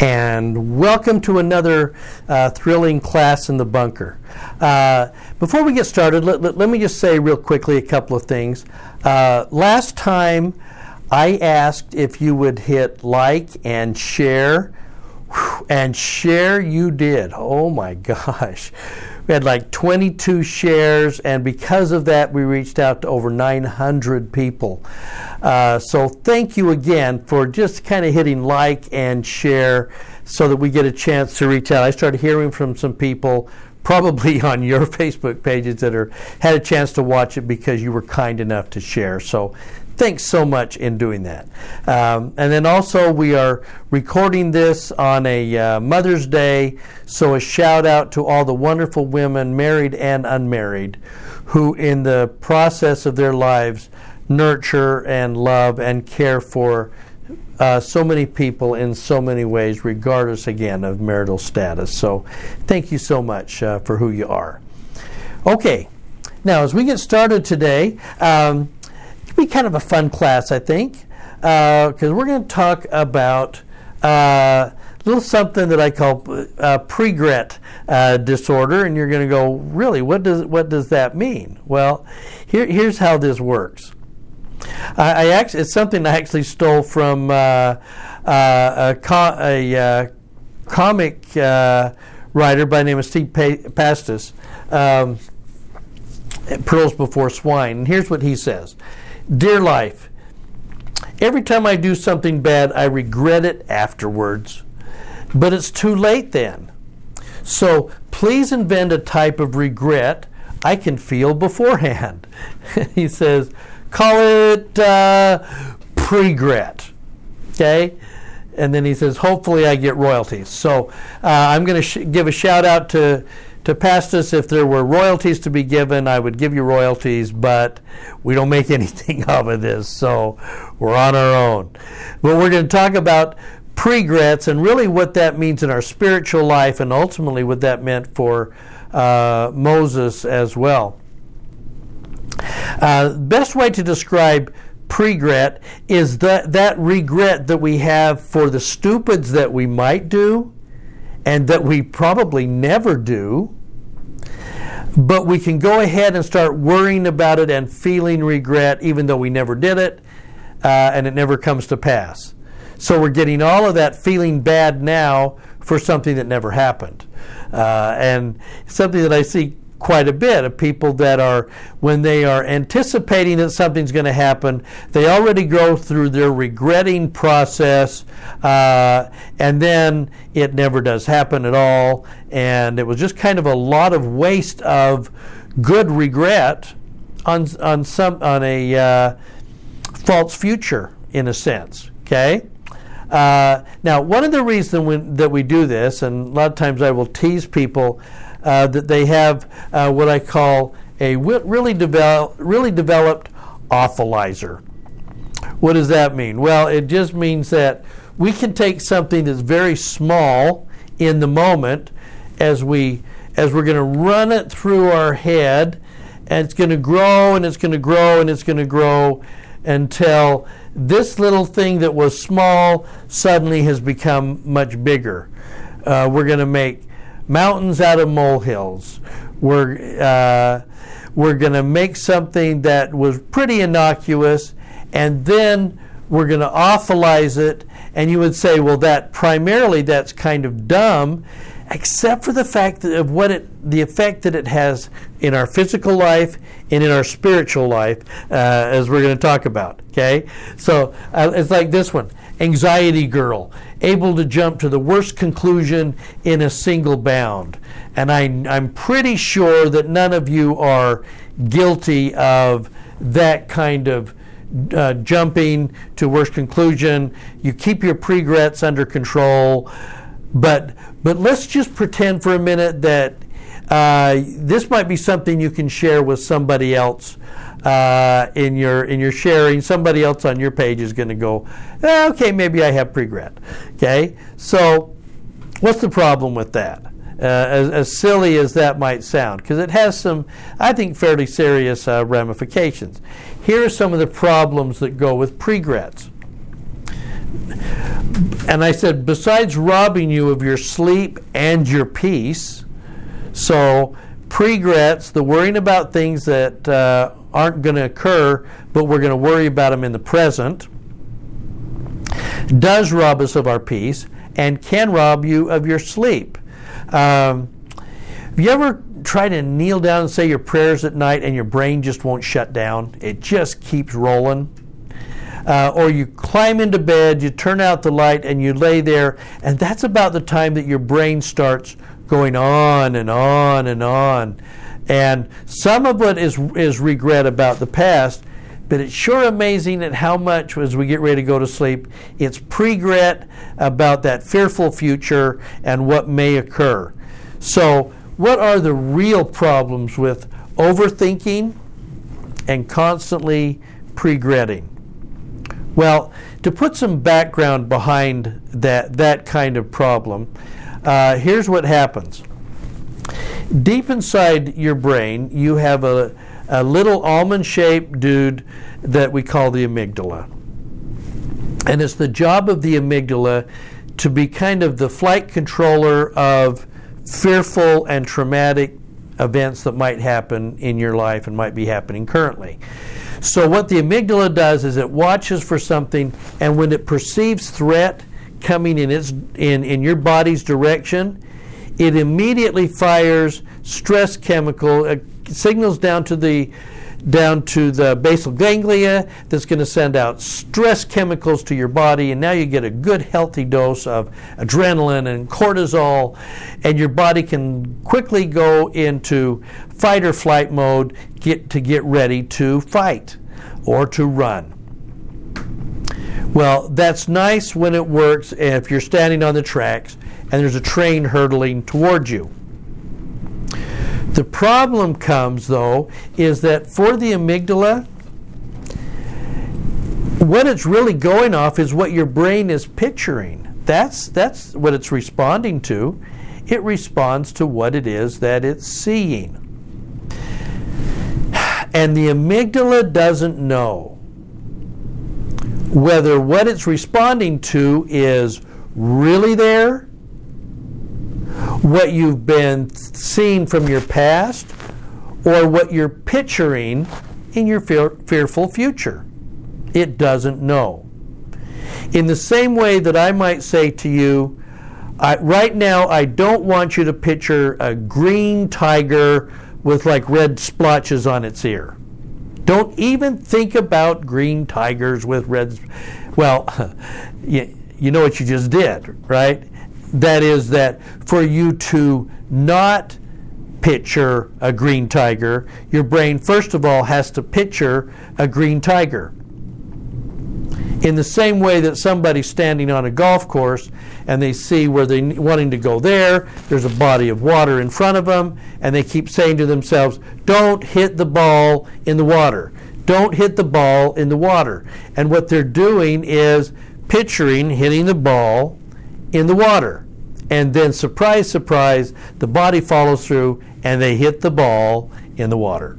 and welcome to another uh, thrilling class in the bunker. Uh, before we get started, let, let, let, me just say real quickly a couple of things. Uh, last time I asked if you would hit like and share, and share you did. Oh my gosh. We had like 22 shares, and because of that, we reached out to over 900 people. Uh, so, thank you again for just kind of hitting like and share so that we get a chance to reach out. I started hearing from some people probably on your Facebook pages that are had a chance to watch it because you were kind enough to share. So thanks so much in doing that. Um, and then also, we are recording this on a uh, Mother's Day, so a shout out to all the wonderful women, married and unmarried, who in the process of their lives nurture and love and care for. Uh, so many people in so many ways, regardless again of marital status. So, thank you so much uh, for who you are. Okay, now as we get started today, um, be kind of a fun class, I think, because uh, we're going to talk about uh, a little something that I call uh, pregret uh, disorder, and you're going to go, really, what does what does that mean? Well, here, here's how this works. I, I actually, it's something I actually stole from uh, uh, a, co- a comic writer by the name of Steve pa- Pastis. Um, Pearls Before Swine. And here's what he says Dear life, every time I do something bad, I regret it afterwards. But it's too late then. So please invent a type of regret I can feel beforehand. he says, call it uh, pregret. Okay? And then he says, hopefully I get royalties. So uh, I'm going to sh- give a shout out to to Pastis, if there were royalties to be given, I would give you royalties, but we don't make anything of this, so we're on our own. But we're going to talk about pregrets and really what that means in our spiritual life and ultimately what that meant for uh, Moses as well. Uh, best way to describe pregret is that, that regret that we have for the stupids that we might do and that we probably never do. But we can go ahead and start worrying about it and feeling regret, even though we never did it uh, and it never comes to pass. So we're getting all of that feeling bad now for something that never happened. Uh, and something that I see quite a bit of people that are, when they are anticipating that something's going to happen, they already go through their regretting process, uh, and then it never does happen at all. And it was just kind of a lot of waste of good regret on on some on a uh, false future in a sense. Okay. Uh, now, one of the reasons that we do this, and a lot of times I will tease people uh, that they have uh, what I call a really, develop, really developed awfulizer. What does that mean? Well, it just means that we can take something that's very small in the moment as we as we're going to run it through our head and it's going to grow and it's going to grow and it's going to grow until this little thing that was small suddenly has become much bigger. Uh, we're going to make mountains out of molehills. We're uh, we're going to make something that was pretty innocuous, and then we're going to awfulize it. And you would say, well, that primarily that's kind of dumb, except for the fact of what it, the effect that it has in our physical life and in our spiritual life, uh, as we're going to talk about. Okay, so uh, it's like this one anxiety girl, able to jump to the worst conclusion in a single bound. And I, I'm pretty sure that none of you are guilty of that kind of uh, jumping to worst conclusion. You keep your pregrets under control. But, but let's just pretend for a minute that uh, this might be something you can share with somebody else uh, in your in your sharing. Somebody else on your page is going to go, eh, okay, maybe I have pregret. Okay, so what's the problem with that? Uh, as, as, silly as that might sound, because it has some, I think, fairly serious uh, ramifications. Here are some of the problems that go with pregrets. and I said, besides robbing you of your sleep and your peace, so pregrets, the worrying about things that uh, aren't going to occur, but we're going to worry about them in the present, does rob us of our peace and can rob you of your sleep. Um, have you ever tried to kneel down and say your prayers at night and your brain just won't shut down? It just keeps rolling. Uh, or you climb into bed, you turn out the light, and you lay there, and that's about the time that your brain starts going on and on and on. And some of it is, is regret about the past, but it's sure amazing at how much, as we get ready to go to sleep, it's pregret about that fearful future and what may occur. So, what are the real problems with overthinking and constantly pregretting? Well, to put some background behind that, that kind of problem, uh, here's what happens. Deep inside your brain, you have a, a little almond shaped dude that we call the amygdala. And it's the job of the amygdala to be kind of the flight controller of fearful and traumatic events that might happen in your life and might be happening currently. So, what the amygdala does is it watches for something, and when it perceives threat coming in, its, in, in your body's direction, it immediately fires stress chemical uh, signals down to the down to the basal ganglia that's going to send out stress chemicals to your body and now you get a good healthy dose of adrenaline and cortisol and your body can quickly go into fight or flight mode get to get ready to fight or to run. Well that's nice when it works if you're standing on the tracks and there's a train hurtling towards you the problem comes, though, is that for the amygdala, what it's really going off is what your brain is picturing. That's, that's what it's responding to. It responds to what it is that it's seeing. And the amygdala doesn't know whether what it's responding to is really there what you've been seeing from your past or what you're picturing in your fear, fearful future. It doesn't know. In the same way that I might say to you, right now, I don't want you to picture a green tiger with like red splotches on its ear. Don't even think about green tigers with red. Well, you, you know what you just did, right? That is that for you to not picture a green tiger, your brain first of all has to picture a green tiger. In the same way that somebody's standing on a golf course and they see where they're wanting to go there, there's a body of water in front of them, and they keep saying to themselves, Don't hit the ball in the water. Don't hit the ball in the water. And what they're doing is picturing hitting the ball in the water. And then, surprise, surprise, the body follows through and they hit the ball in the water.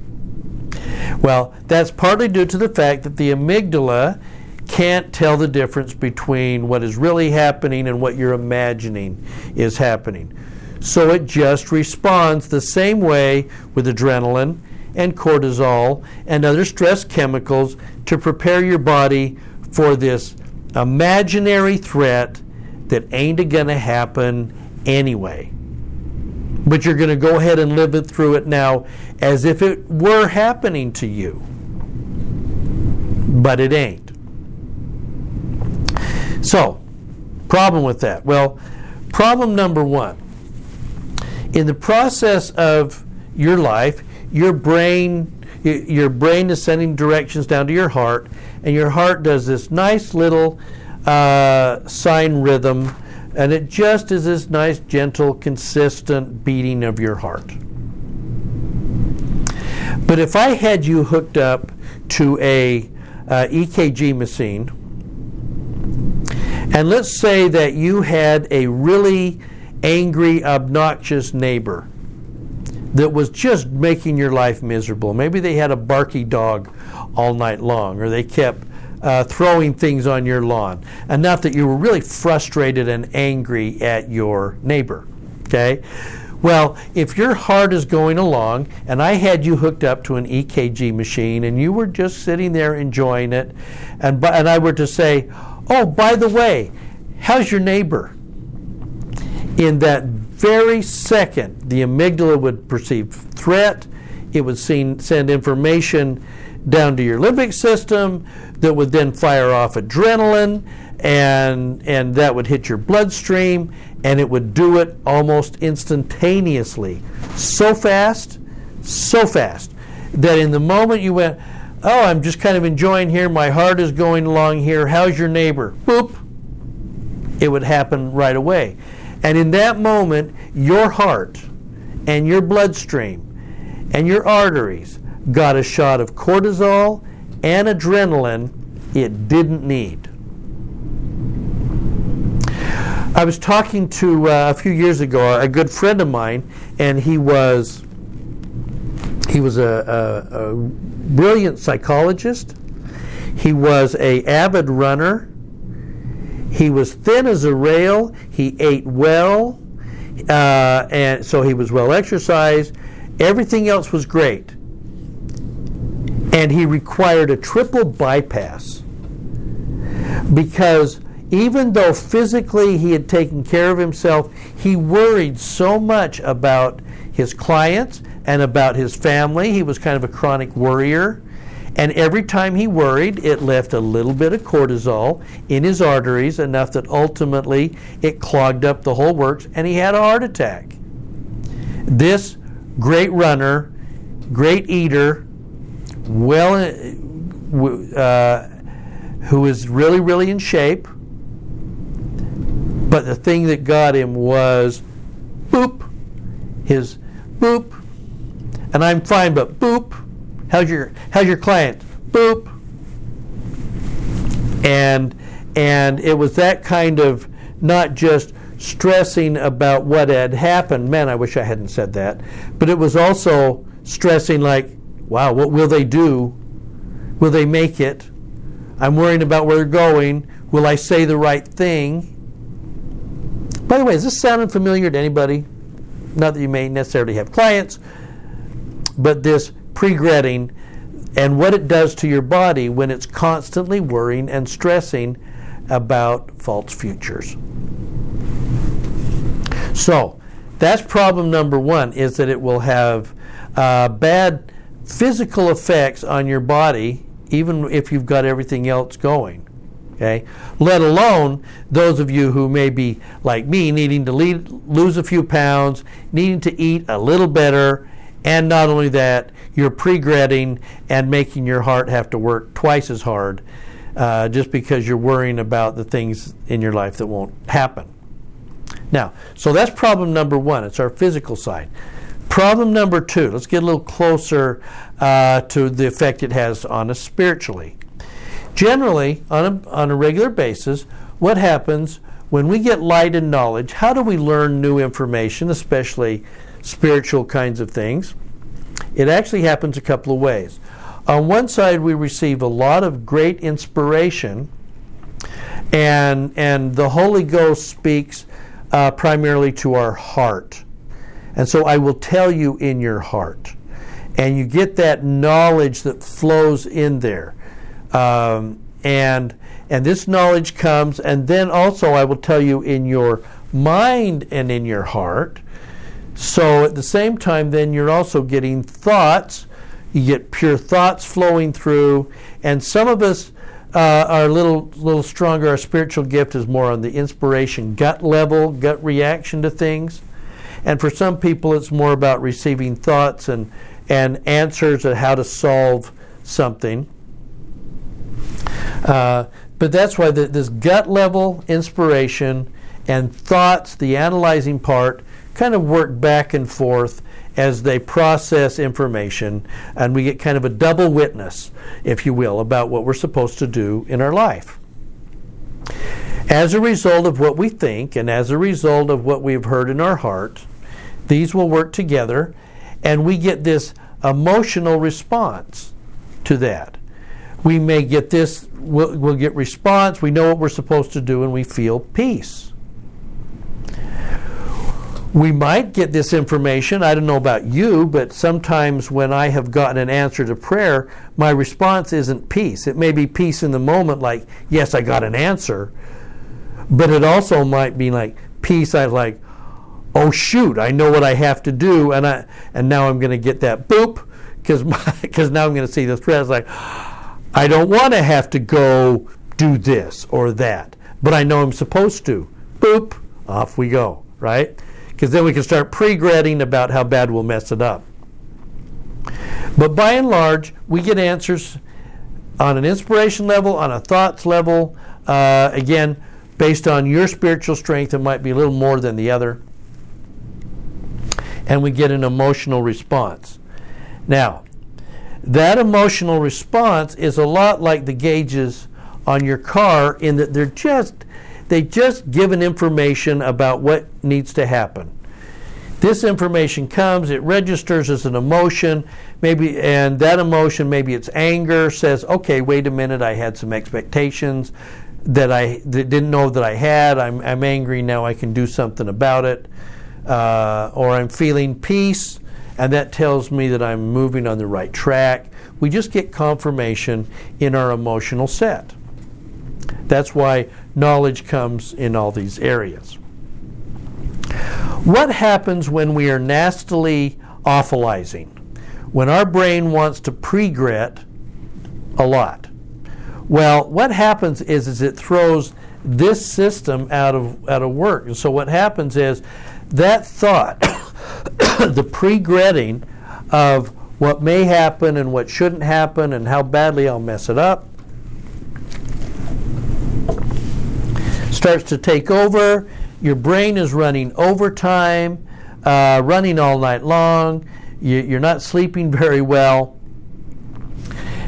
Well, that's partly due to the fact that the amygdala can't tell the difference between what is really happening and what you're imagining is happening. So it just responds the same way with adrenaline and cortisol and other stress chemicals to prepare your body for this imaginary threat that ain't going to happen anyway. But you're going to go ahead and live it through it now as if it were happening to you. But it ain't. So, problem with that? Well, problem number one in the process of your life, your brain your brain is sending directions down to your heart, and your heart does this nice little uh, rhythm, and it just is this nice, gentle, consistent beating of your heart. But if I had you hooked up to a uh, EKG machine, and let's say that you had a really angry, obnoxious neighbor that was just making your life miserable. Maybe they had a barky dog all night long, or they kept uh, throwing things on your lawn, enough that you were really frustrated and angry at your neighbor. Okay? Well, if your heart is going along, and I had you hooked up to an EKG machine, and you were just sitting there enjoying it, and, and I were to say, Oh, by the way, how's your neighbor? In that very second, the amygdala would perceive threat, it would send information down to your limbic system that would then fire off adrenaline and and that would hit your bloodstream and it would do it almost instantaneously. So fast so fast that in the moment you went oh i'm just kind of enjoying here. My heart is going along here. How's your neighbor? Boop it would happen right away. And in that moment your heart and your bloodstream and your arteries got a shot of cortisol and adrenaline it didn't need I was talking to uh, a few years ago a good friend of mine, and he was he was a, a, a brilliant psychologist. He was a avid runner. He was thin as a rail. He ate well, uh, and so he was well exercised. Everything else was great, and he required a triple bypass because even though physically he had taken care of himself, he worried so much about his clients and about his family. He was kind of a chronic worrier. And every time he worried, it left a little bit of cortisol in his arteries, enough that ultimately it clogged up the whole works, and he had a heart attack. This great runner, great eater, well, uh, who is really, really in shape, but the thing that got him was boop, his boop, and I'm fine, but boop. How's your how's your client? Boop. And and it was that kind of not just stressing about what had happened. Man, I wish I hadn't said that. But it was also stressing like, wow, what will they do? Will they make it? I'm worrying about where they're going. Will I say the right thing? By the way, is this sounding familiar to anybody? Not that you may necessarily have clients, but this pre-gretting and what it does to your body when it's constantly worrying and stressing about false futures. So, that's problem number one is that it will have uh, bad physical effects on your body even if you've got everything else going okay? Let alone those of you who may be like me, needing to lead, lose a few pounds, needing to eat a little better, and not only that, you're pre-gretting and making your heart have to work twice as hard uh, just because you're worrying about the things in your life that won't happen. Now, so that's problem number one. It's our physical side. Problem number two, let's get a little closer uh, to the effect it has on us spiritually. Generally, on a, on a regular basis, what happens when we get light and knowledge? How do we learn new information, especially spiritual kinds of things? It actually happens a couple of ways. On one side, we receive a lot of great inspiration, and, and the Holy Ghost speaks uh, primarily to our heart. And so I will tell you in your heart. And you get that knowledge that flows in there. Um, and and this knowledge comes, and then also I will tell you in your mind and in your heart. So at the same time, then you're also getting thoughts. You get pure thoughts flowing through, and some of us uh, are a little little stronger. Our spiritual gift is more on the inspiration, gut level, gut reaction to things, and for some people, it's more about receiving thoughts and and answers at how to solve something. Uh, but that's why the, this gut level inspiration and thoughts, the analyzing part, kind of work back and forth as they process information, and we get kind of a double witness, if you will, about what we're supposed to do in our life. As a result of what we think and as a result of what we've heard in our heart, these will work together, and we get this emotional response to that we may get this, we'll, we'll get response, we know what we're supposed to do, and we feel peace. We might get this information. I don't know about you, but sometimes when I have gotten an answer to prayer, my response isn't peace. It may be peace in the moment, like, yes, I got an answer. But it also might be like peace, I like, oh shoot, I know what I have to do, and I and now I'm going to get that boop because because now I'm going to see the threat. It's like I don't want to have to go do this or that, but I know I'm supposed to. Boop, off we go, right? Because then we can start pre-gretting about how bad we'll mess it up. But by and large, we get answers on an inspiration level, on a thoughts level. Uh, again, based on your spiritual strength, it might be a little more than the other. And we get an emotional response. Now, that emotional response is a lot like the gauges on your car in that they're just they just give an information about what needs to happen. This information comes, it registers as an emotion, maybe and that emotion maybe it's anger says, "Okay, wait a minute, I had some expectations that I that didn't know that I had. I'm I'm angry now, I can do something about it." Uh, or I'm feeling peace and that tells me that I'm moving on the right track. We just get confirmation in our emotional set. That's why knowledge comes in all these areas. What happens when we are nastily awfulizing? When our brain wants to pre-gret a lot. Well, what happens is, is it throws this system out of out of work. And so what happens is that thought the pre-gretting of what may happen and what shouldn't happen and how badly I'll mess it up starts to take over. Your brain is running overtime, uh, running all night long. You, are not sleeping very well.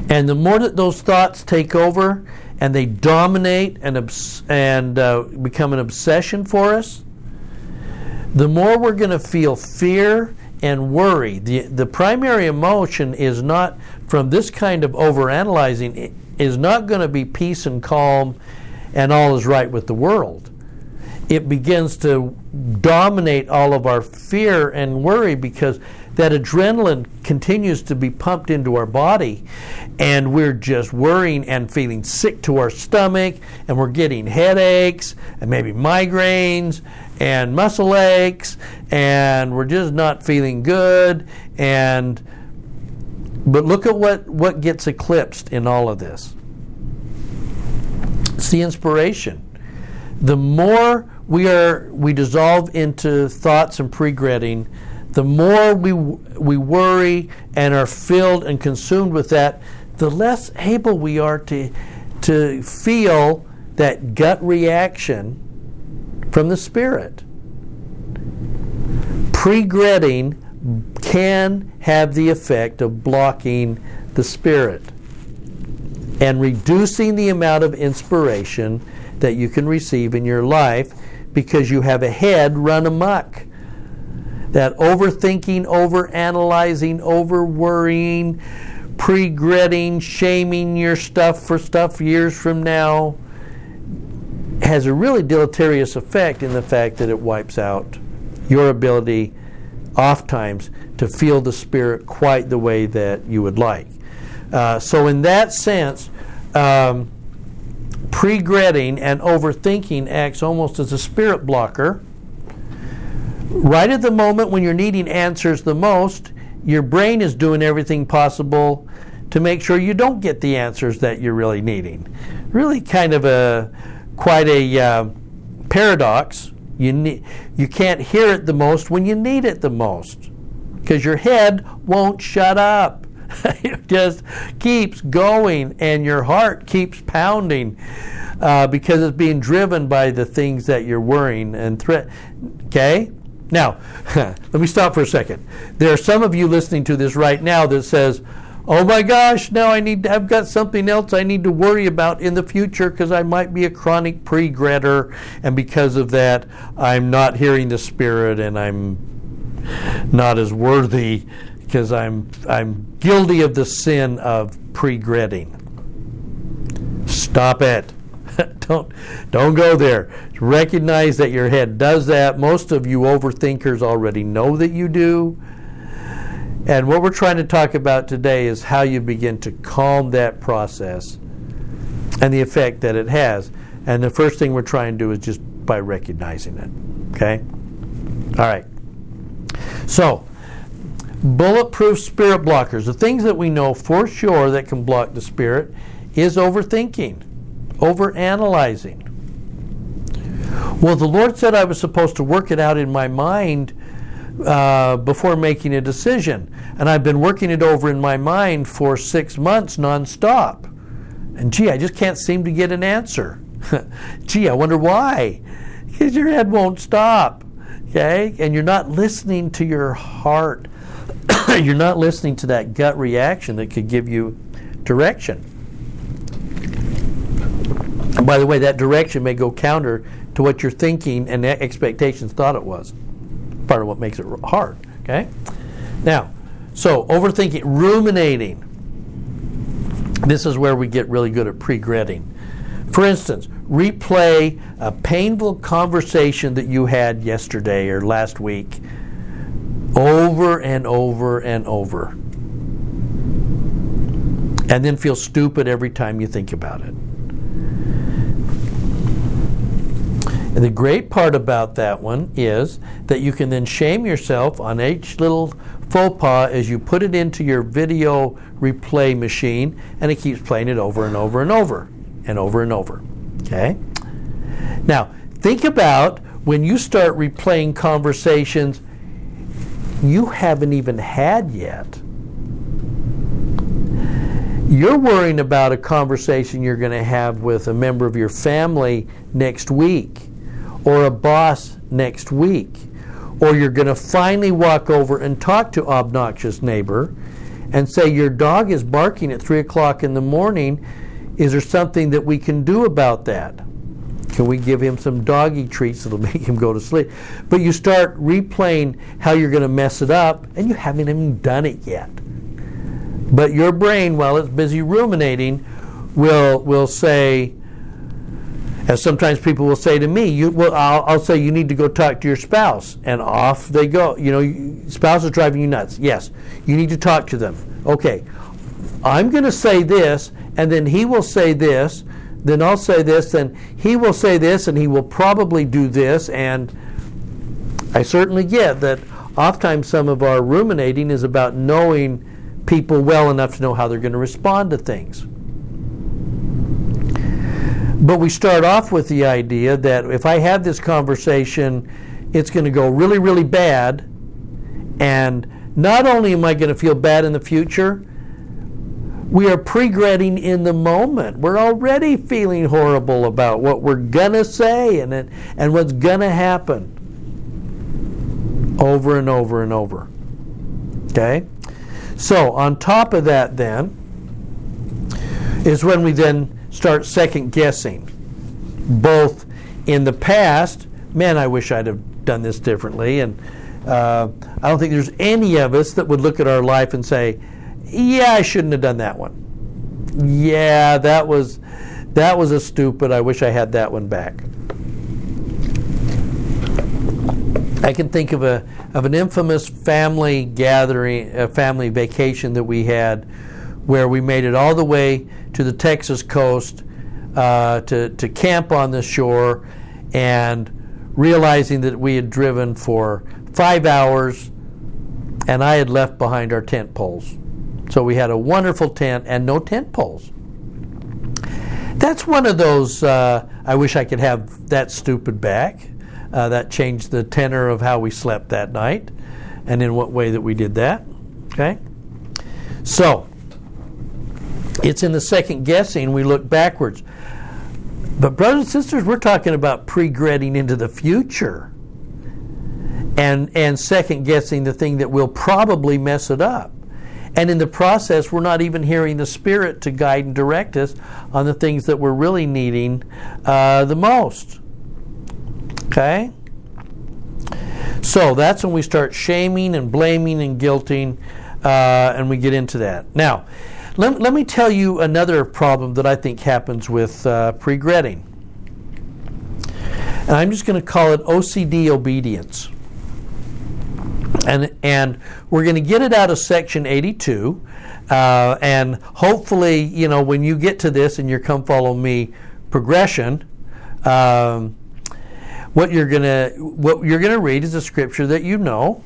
And the more that those thoughts take over and they dominate and, obs- and uh, become an obsession for us, the more we're going to feel fear and worry. The, the primary emotion is not from this kind of overanalyzing, is not going to be peace and calm and all is right with the world. It begins to dominate all of our fear and worry because that adrenaline continues to be pumped into our body and we're just worrying and feeling sick to our stomach and we're getting headaches and maybe migraines and muscle aches and we're just not feeling good and but look at what what gets eclipsed in all of this. It's the inspiration. The more we are we dissolve into thoughts and pre-gretting the more we we worry and are filled and consumed with that the less able we are to to feel that gut reaction from the Spirit. Pre-gretting can have the effect of blocking the Spirit and reducing the amount of inspiration that you can receive in your life because you have a head run amok. That overthinking, overanalyzing, over worrying, pre gretting, shaming your stuff for stuff years from now has a really deleterious effect in the fact that it wipes out your ability, oft times, to feel the Spirit quite the way that you would like. Uh, so, in that sense, um, pre-gretting and overthinking acts almost as a spirit blocker. Right at the moment when you're needing answers the most, your brain is doing everything possible to make sure you don't get the answers that you're really needing. Really, kind of a quite a uh, paradox. You, need, you can't hear it the most when you need it the most because your head won't shut up. it just keeps going and your heart keeps pounding uh, because it's being driven by the things that you're worrying and threat. Okay? Now, let me stop for a second. There are some of you listening to this right now that says, oh my gosh, now I need to, I've got something else I need to worry about in the future because I might be a chronic pre-gretter, and because of that, I'm not hearing the Spirit and I'm not as worthy because I'm I'm guilty of the sin of pre-gretting. Stop it. don't don't go there. Recognize that your head does that. Most of you overthinkers already know that you do. And what we're trying to talk about today is how you begin to calm that process and the effect that it has. And the first thing we're trying to do is just by recognizing it. Okay? All right. So, bulletproof spirit blockers, the things that we know for sure that can block the spirit is overthinking, overanalyzing. Well, the Lord said I was supposed to work it out in my mind uh, before making a decision. And I've been working it over in my mind for six months nonstop. And gee, I just can't seem to get an answer. gee, I wonder why. Because your head won't stop. Okay? And you're not listening to your heart. you're not listening to that gut reaction that could give you direction. By the way, that direction may go counter to what you're thinking and expectations thought it was. Part of what makes it hard. Okay? Now, so overthinking, ruminating. This is where we get really good at pre-gretting. For instance, replay a painful conversation that you had yesterday or last week over and over and over. And then feel stupid every time you think about it. And the great part about that one is that you can then shame yourself on each little faux pas as you put it into your video replay machine and it keeps playing it over and over and over and over and over. Okay? Now, think about when you start replaying conversations you haven't even had yet. You're worrying about a conversation you're going to have with a member of your family next week or a boss next week. Or you're going to finally walk over and talk to obnoxious neighbor and say your dog is barking at three o'clock in the morning. Is there something that we can do about that? Can we give him some doggy treats that'll make him go to sleep? But you start replaying how you're going to mess it up, and you haven't even done it yet. But your brain, while it's busy ruminating, will will say, as sometimes people will say to me, you, well, I'll, I'll, say you need to go talk to your spouse, and off they go. You know, spouse is driving you nuts. Yes, you need to talk to them. Okay, I'm going to say this, and then he will say this, then I'll say this, then he will say this, and he will probably do this, and I certainly get that oftentimes some of our ruminating is about knowing people well enough to know how they're going to respond to things. But we start off with the idea that if I have this conversation, it's going to go really, really bad. And not only am I going to feel bad in the future, we are pre-gretting in the moment. We're already feeling horrible about what we're going to say and, and what's going to happen over and over and over. Okay? So, on top of that, then, is when we then start second guessing, both in the past, man, I wish I'd have done this differently, and uh, I don't think there's any of us that would look at our life and say, yeah, I shouldn't have done that one. Yeah, that was that was a stupid. I wish I had that one back. I can think of a of an infamous family gathering, a family vacation that we had where we made it all the way to the Texas coast uh, to, to camp on the shore and realizing that we had driven for five hours and I had left behind our tent poles. So we had a wonderful tent and no tent poles. That's one of those, uh, I wish I could have that stupid back. Uh, that changed the tenor of how we slept that night and in what way that we did that. Okay? So, it's in the second guessing we look backwards. But, brothers and sisters, we're talking about pre gretting into the future and, and second guessing the thing that will probably mess it up. And in the process, we're not even hearing the Spirit to guide and direct us on the things that we're really needing uh, the most. Okay? So that's when we start shaming and blaming and guilting, uh, and we get into that. Now, let, let me tell you another problem that I think happens with uh, pre-gretting. And I'm just going to call it OCD obedience. And, and we're going to get it out of section 82. Uh, and hopefully, you know, when you get to this and your come follow me progression, um, what you're gonna what you're gonna read is a scripture that you know.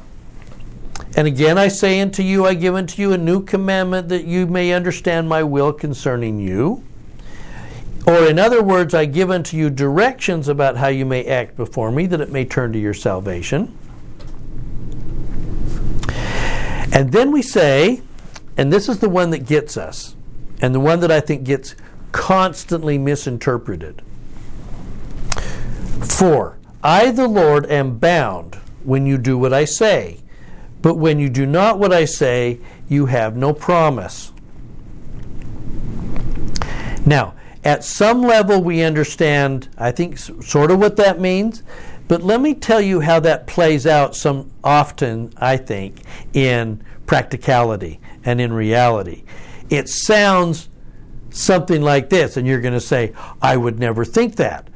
And again, I say unto you, I give unto you a new commandment that you may understand my will concerning you. Or, in other words, I give unto you directions about how you may act before me, that it may turn to your salvation. And then we say, and this is the one that gets us, and the one that I think gets constantly misinterpreted. For I, the Lord, am bound when you do what I say, but when you do not what I say, you have no promise. Now, at some level, we understand, I think, sort of what that means. But let me tell you how that plays out some often, I think, in practicality and in reality. It sounds something like this, and you're going to say, I would never think that.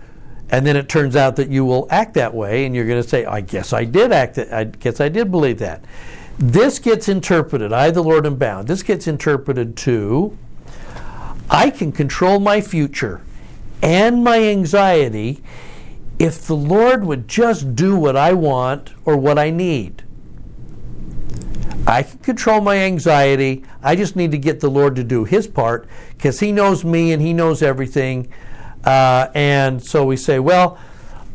And then it turns out that you will act that way, and you're going to say, I guess I did act that. I guess I did believe that. This gets interpreted, I, the Lord, am bound. This gets interpreted to, I can control my future and my anxiety if the Lord would just do what I want or what I need. I can control my anxiety. I just need to get the Lord to do His part because He knows me and He knows everything. Uh, and so we say, well,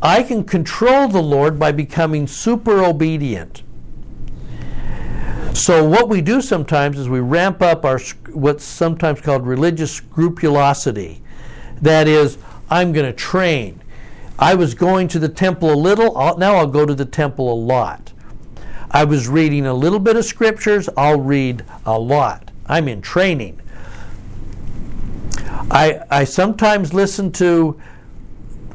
I can control the Lord by becoming super obedient. So what we do sometimes is we ramp up our what's sometimes called religious scrupulosity. That is, I'm going to train. I was going to the temple a little, now I'll go to the temple a lot. I was reading a little bit of scriptures, I'll read a lot. I'm in training. I, I sometimes listen to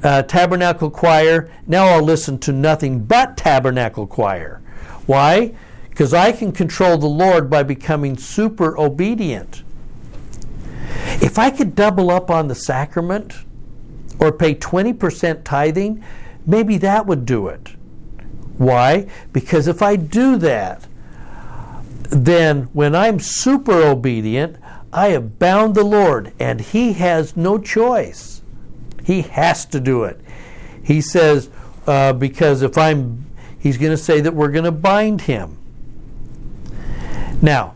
uh, Tabernacle Choir. Now I'll listen to nothing but Tabernacle Choir. Why? Because I can control the Lord by becoming super obedient. If I could double up on the sacrament or pay 20% tithing, maybe that would do it. Why? Because if I do that, then when I'm super obedient, I have bound the Lord, and He has no choice. He has to do it. He says, uh, because if I'm, He's going to say that we're going to bind Him. Now,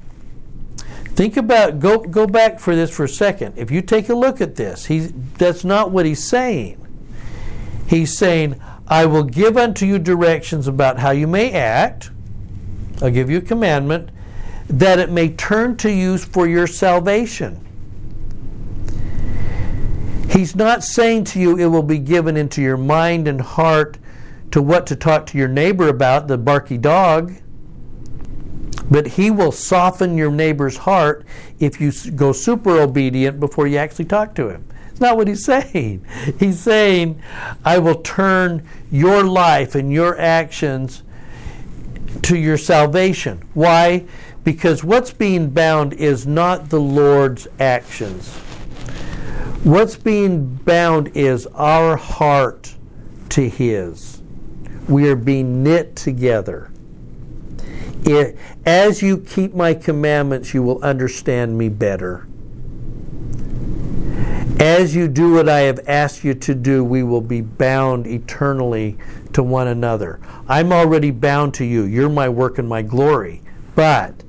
think about go go back for this for a second. If you take a look at this, he's that's not what he's saying. He's saying, I will give unto you directions about how you may act. I'll give you a commandment that it may turn to you for your salvation. He's not saying to you it will be given into your mind and heart to what to talk to your neighbor about, the barky dog. But he will soften your neighbor's heart if you go super obedient before you actually talk to him. It's not what he's saying. He's saying, I will turn your life and your actions to your salvation. Why? Because what's being bound is not the Lord's actions. What's being bound is our heart to His. We are being knit together. It, as you keep my commandments, you will understand me better. As you do what I have asked you to do, we will be bound eternally to one another. I'm already bound to you. You're my work and my glory. But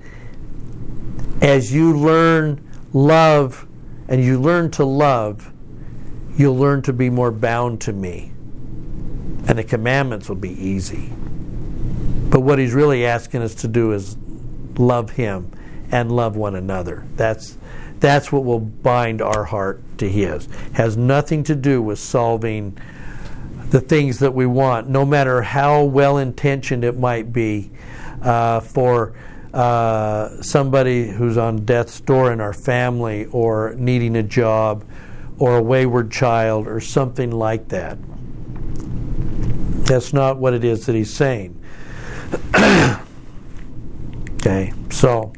as you learn love and you learn to love, you'll learn to be more bound to me. And the commandments will be easy. But what he's really asking us to do is love him and love one another. That's that's what will bind our heart to his. Has nothing to do with solving the things that we want, no matter how well intentioned it might be uh, for uh, somebody who's on death's door in our family or needing a job or a wayward child or something like that. That's not what it is that he's saying. okay, so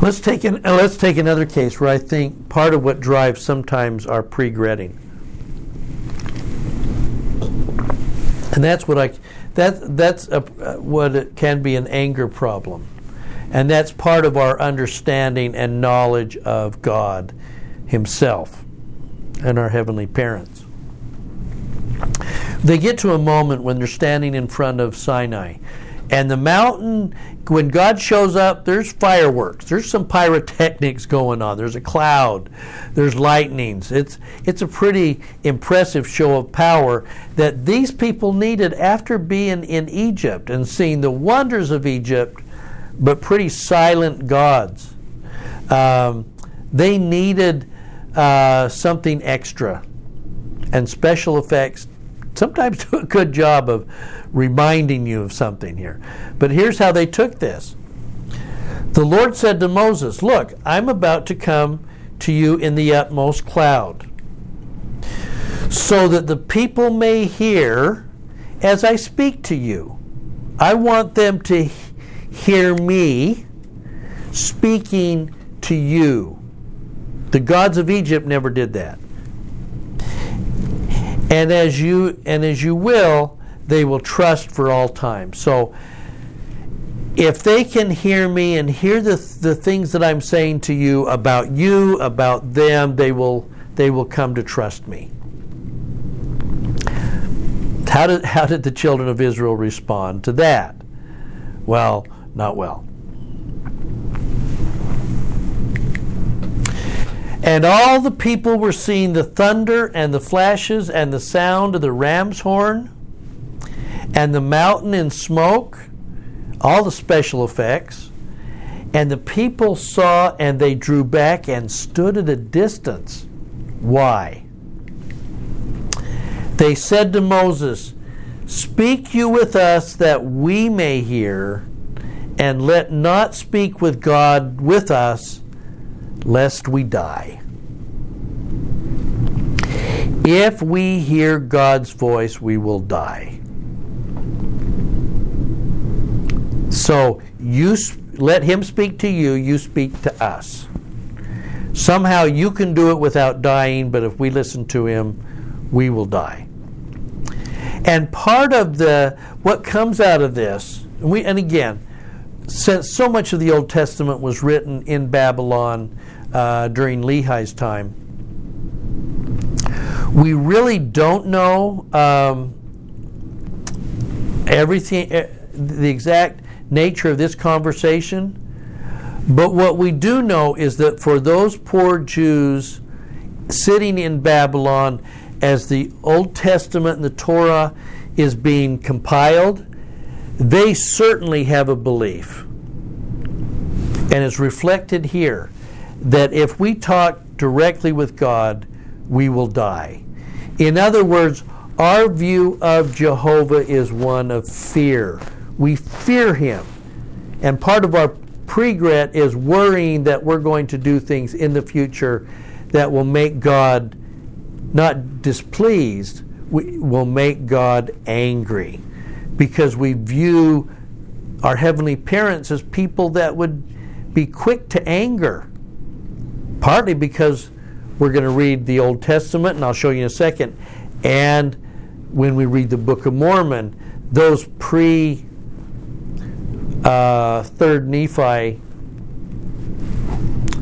Let's take an, uh, let's take another case where I think part of what drives sometimes our pre-gretting, and that's what I that that's a, what can be an anger problem, and that's part of our understanding and knowledge of God Himself and our heavenly parents. They get to a moment when they're standing in front of Sinai and the mountain, when God shows up, there's fireworks. There's some pyrotechnics going on. There's a cloud. There's lightnings. It's, it's a pretty impressive show of power that these people needed after being in Egypt and seeing the wonders of Egypt, but pretty silent gods. Um, they needed uh, something extra. And special effects sometimes do a good job of reminding you of something here. But here's how they took this The Lord said to Moses, Look, I'm about to come to you in the utmost cloud, so that the people may hear as I speak to you. I want them to hear me speaking to you. The gods of Egypt never did that. And as you and as you will, they will trust for all time. So if they can hear me and hear the, the things that I'm saying to you about you, about them, they will, they will come to trust me. How did, how did the children of Israel respond to that? Well, not well. And all the people were seeing the thunder and the flashes and the sound of the ram's horn and the mountain in smoke, all the special effects. And the people saw and they drew back and stood at a distance. Why? They said to Moses, Speak you with us that we may hear, and let not speak with God with us, lest we die. If we hear God's voice, we will die. So you let him speak to you, you speak to us. Somehow you can do it without dying, but if we listen to him, we will die. And part of the what comes out of this, and, we, and again, since so much of the Old Testament was written in Babylon uh, during Lehi's time, we really don't know um, everything, eh, the exact nature of this conversation. But what we do know is that for those poor Jews sitting in Babylon, as the Old Testament and the Torah is being compiled, they certainly have a belief. And it's reflected here that if we talk directly with God, we will die. In other words, our view of Jehovah is one of fear. We fear him. And part of our pregret is worrying that we're going to do things in the future that will make God not displeased, we will make God angry because we view our heavenly parents as people that would be quick to anger. Partly because we're going to read the Old Testament, and I'll show you in a second, and when we read the Book of Mormon, those pre uh, third Nephi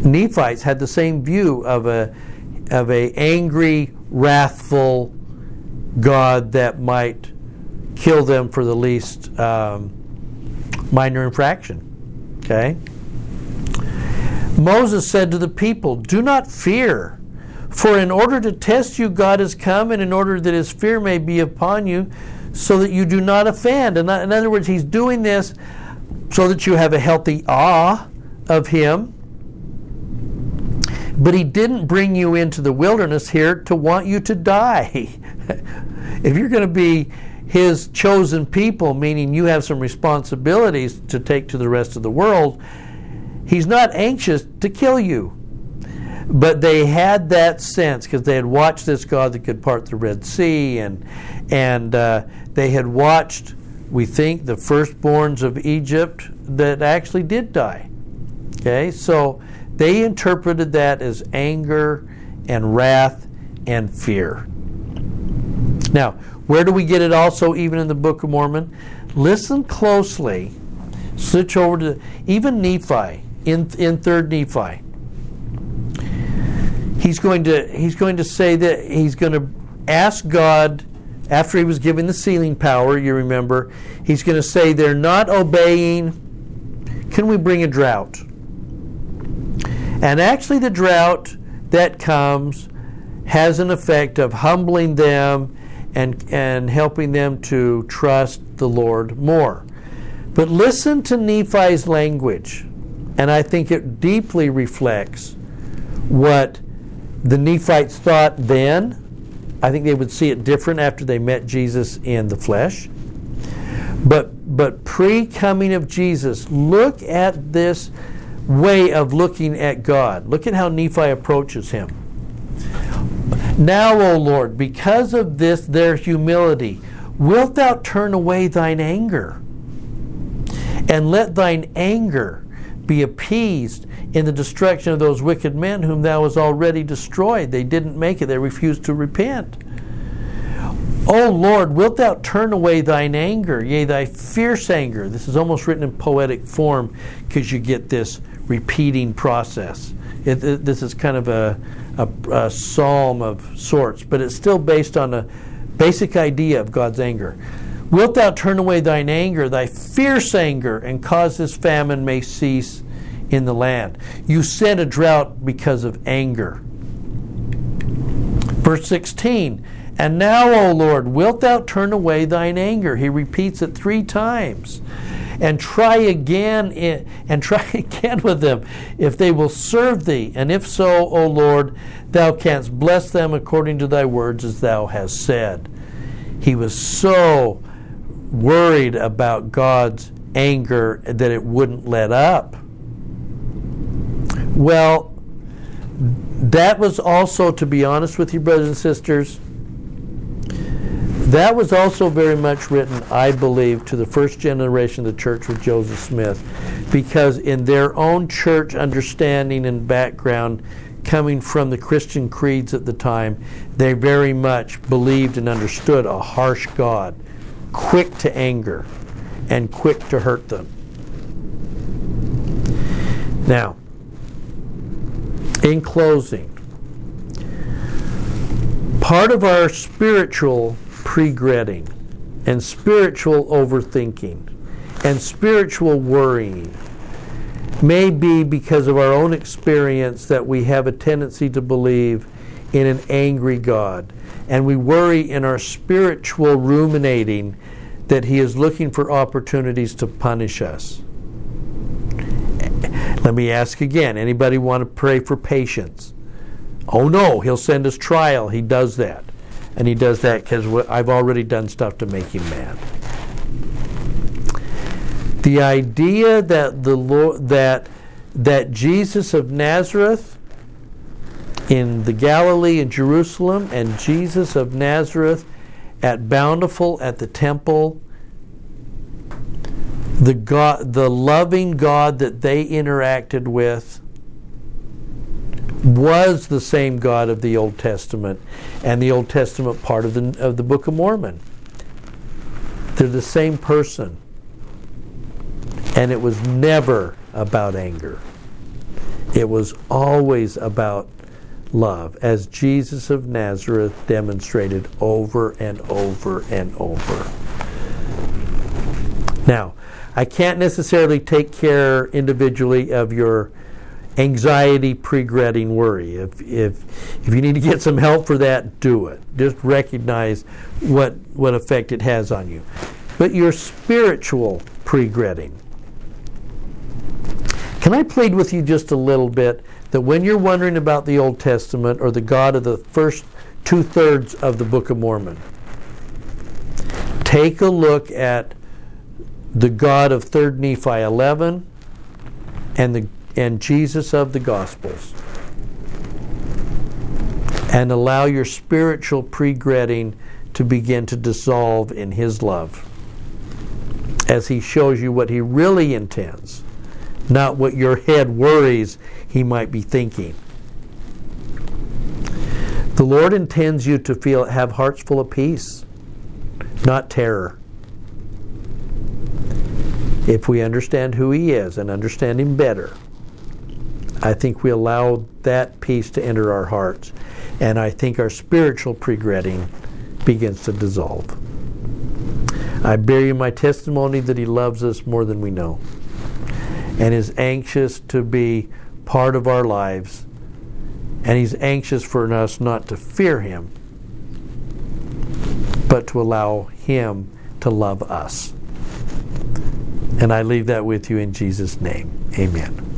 Nephites had the same view of a of a angry, wrathful God that might kill them for the least um, minor infraction. Okay. Moses said to the people, "Do not fear, for in order to test you, God has come, and in order that His fear may be upon you, so that you do not offend." In other words, He's doing this so that you have a healthy awe of Him. But He didn't bring you into the wilderness here to want you to die. if you're going to be His chosen people, meaning you have some responsibilities to take to the rest of the world, He's not anxious to kill you. But they had that sense because they had watched this God that could part the Red Sea, and and uh, they had watched we think the firstborns of Egypt that actually did die. Okay, so they interpreted that as anger and wrath and fear. Now, where do we get it also, even in the Book of Mormon? Listen closely. Switch over to even Nephi in in Third Nephi. He's going to he's going to say that he's going to ask God after he was given the sealing power. You remember, he's going to say they're not obeying. Can we bring a drought? And actually, the drought that comes has an effect of humbling them and, and helping them to trust the Lord more. But listen to Nephi's language, and I think it deeply reflects what the Nephites thought then. I think they would see it different after they met Jesus in the flesh. But but pre coming of Jesus, look at this way of looking at God. Look at how Nephi approaches him. Now, O Lord, because of this their humility, wilt thou turn away thine anger? And let thine anger be appeased in the destruction of those wicked men whom thou hast already destroyed. They didn't make it, they refused to repent. O Lord, wilt thou turn away thine anger, yea, thy fierce anger? This is almost written in poetic form because you get this repeating process. It, it, this is kind of a, a, a psalm of sorts, but it's still based on a basic idea of God's anger. Wilt thou turn away thine anger, thy fierce anger, and cause this famine may cease in the land? You sent a drought because of anger. Verse 16, and now, O Lord, wilt thou turn away thine anger? He repeats it three times and try again and try again with them if they will serve thee and if so o lord thou canst bless them according to thy words as thou hast said he was so worried about god's anger that it wouldn't let up. Well that was also to be honest with you brothers and sisters that was also very much written, I believe, to the first generation of the church with Joseph Smith, because in their own church understanding and background, coming from the Christian creeds at the time, they very much believed and understood a harsh God, quick to anger and quick to hurt them. Now, in closing, part of our spiritual regretting and spiritual overthinking and spiritual worrying may be because of our own experience that we have a tendency to believe in an angry God. And we worry in our spiritual ruminating that He is looking for opportunities to punish us. Let me ask again anybody want to pray for patience? Oh no, He'll send us trial. He does that and he does that because I've already done stuff to make him mad. The idea that the Lord, that that Jesus of Nazareth in the Galilee in Jerusalem and Jesus of Nazareth at Bountiful at the temple the God the loving God that they interacted with was the same God of the Old Testament and the Old Testament part of the, of the Book of Mormon. They're the same person. And it was never about anger, it was always about love, as Jesus of Nazareth demonstrated over and over and over. Now, I can't necessarily take care individually of your anxiety pre-gretting worry. If, if, if you need to get some help for that, do it. Just recognize what, what effect it has on you. But your spiritual pre-gretting. Can I plead with you just a little bit that when you're wondering about the Old Testament or the God of the first two thirds of the Book of Mormon, take a look at the God of 3rd Nephi 11 and the and Jesus of the Gospels. And allow your spiritual pre-gretting to begin to dissolve in His love as He shows you what He really intends not what your head worries he might be thinking. The Lord intends you to feel have hearts full of peace, not terror. If we understand who he is and understand him better, I think we allow that peace to enter our hearts. And I think our spiritual regretting begins to dissolve. I bear you my testimony that he loves us more than we know and is anxious to be part of our lives. And he's anxious for us not to fear him, but to allow him to love us. And I leave that with you in Jesus' name. Amen.